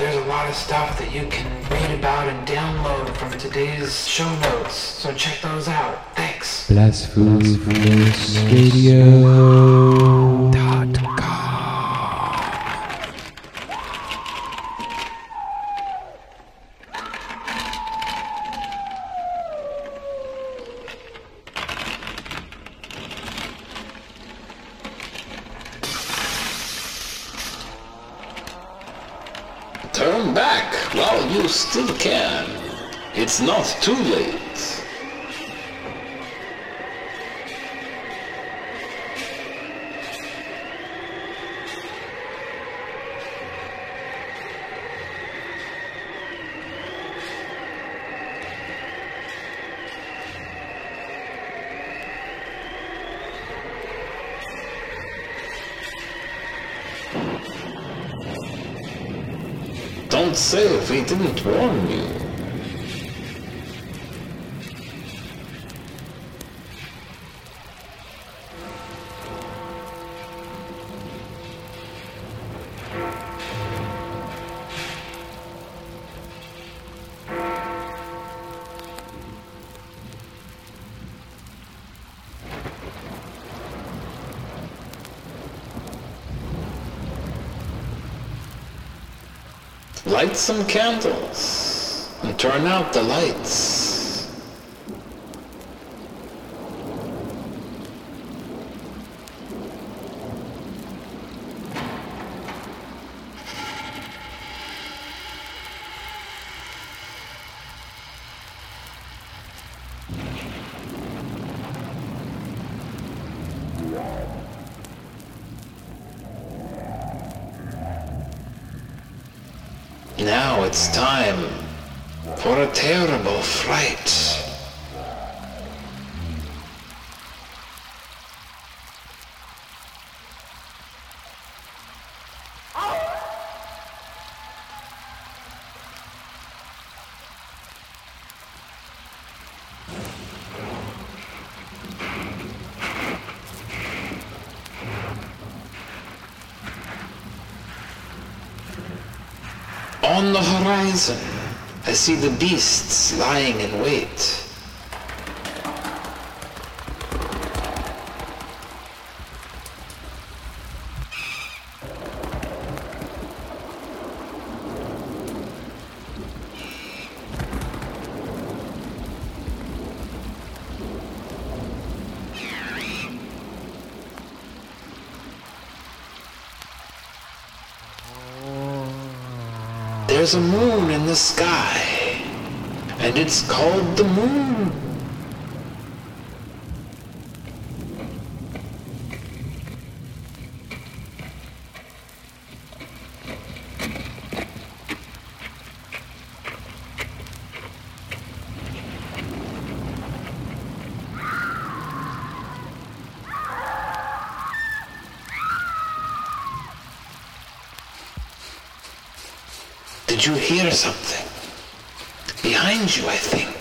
there's a lot of stuff that you can read about and download from today's show notes. So check those out. Thanks. Blasphemous Radio. Turn back while you still can. It's not too late. Don't say if we didn't warn you. Light some candles and turn out the lights. Now it's time for a terrible fright. On the horizon, I see the beasts lying in wait. There's a moon in the sky, and it's called the moon. Did you hear something? Behind you, I think.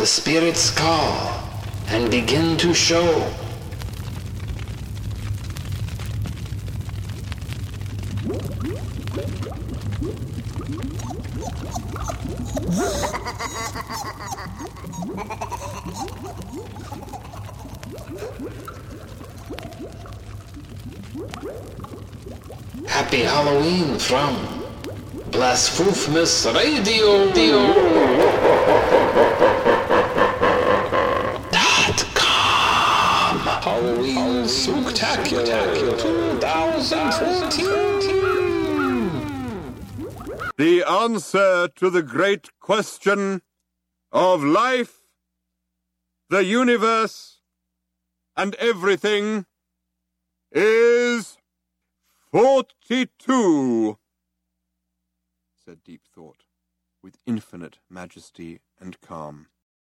The spirits call and begin to show. Happy Halloween from Blasphemous Radio. Halloween Spectacular 2014. The answer to the great question of life, the universe, and everything is 42, said Deep Thought, with infinite majesty and calm.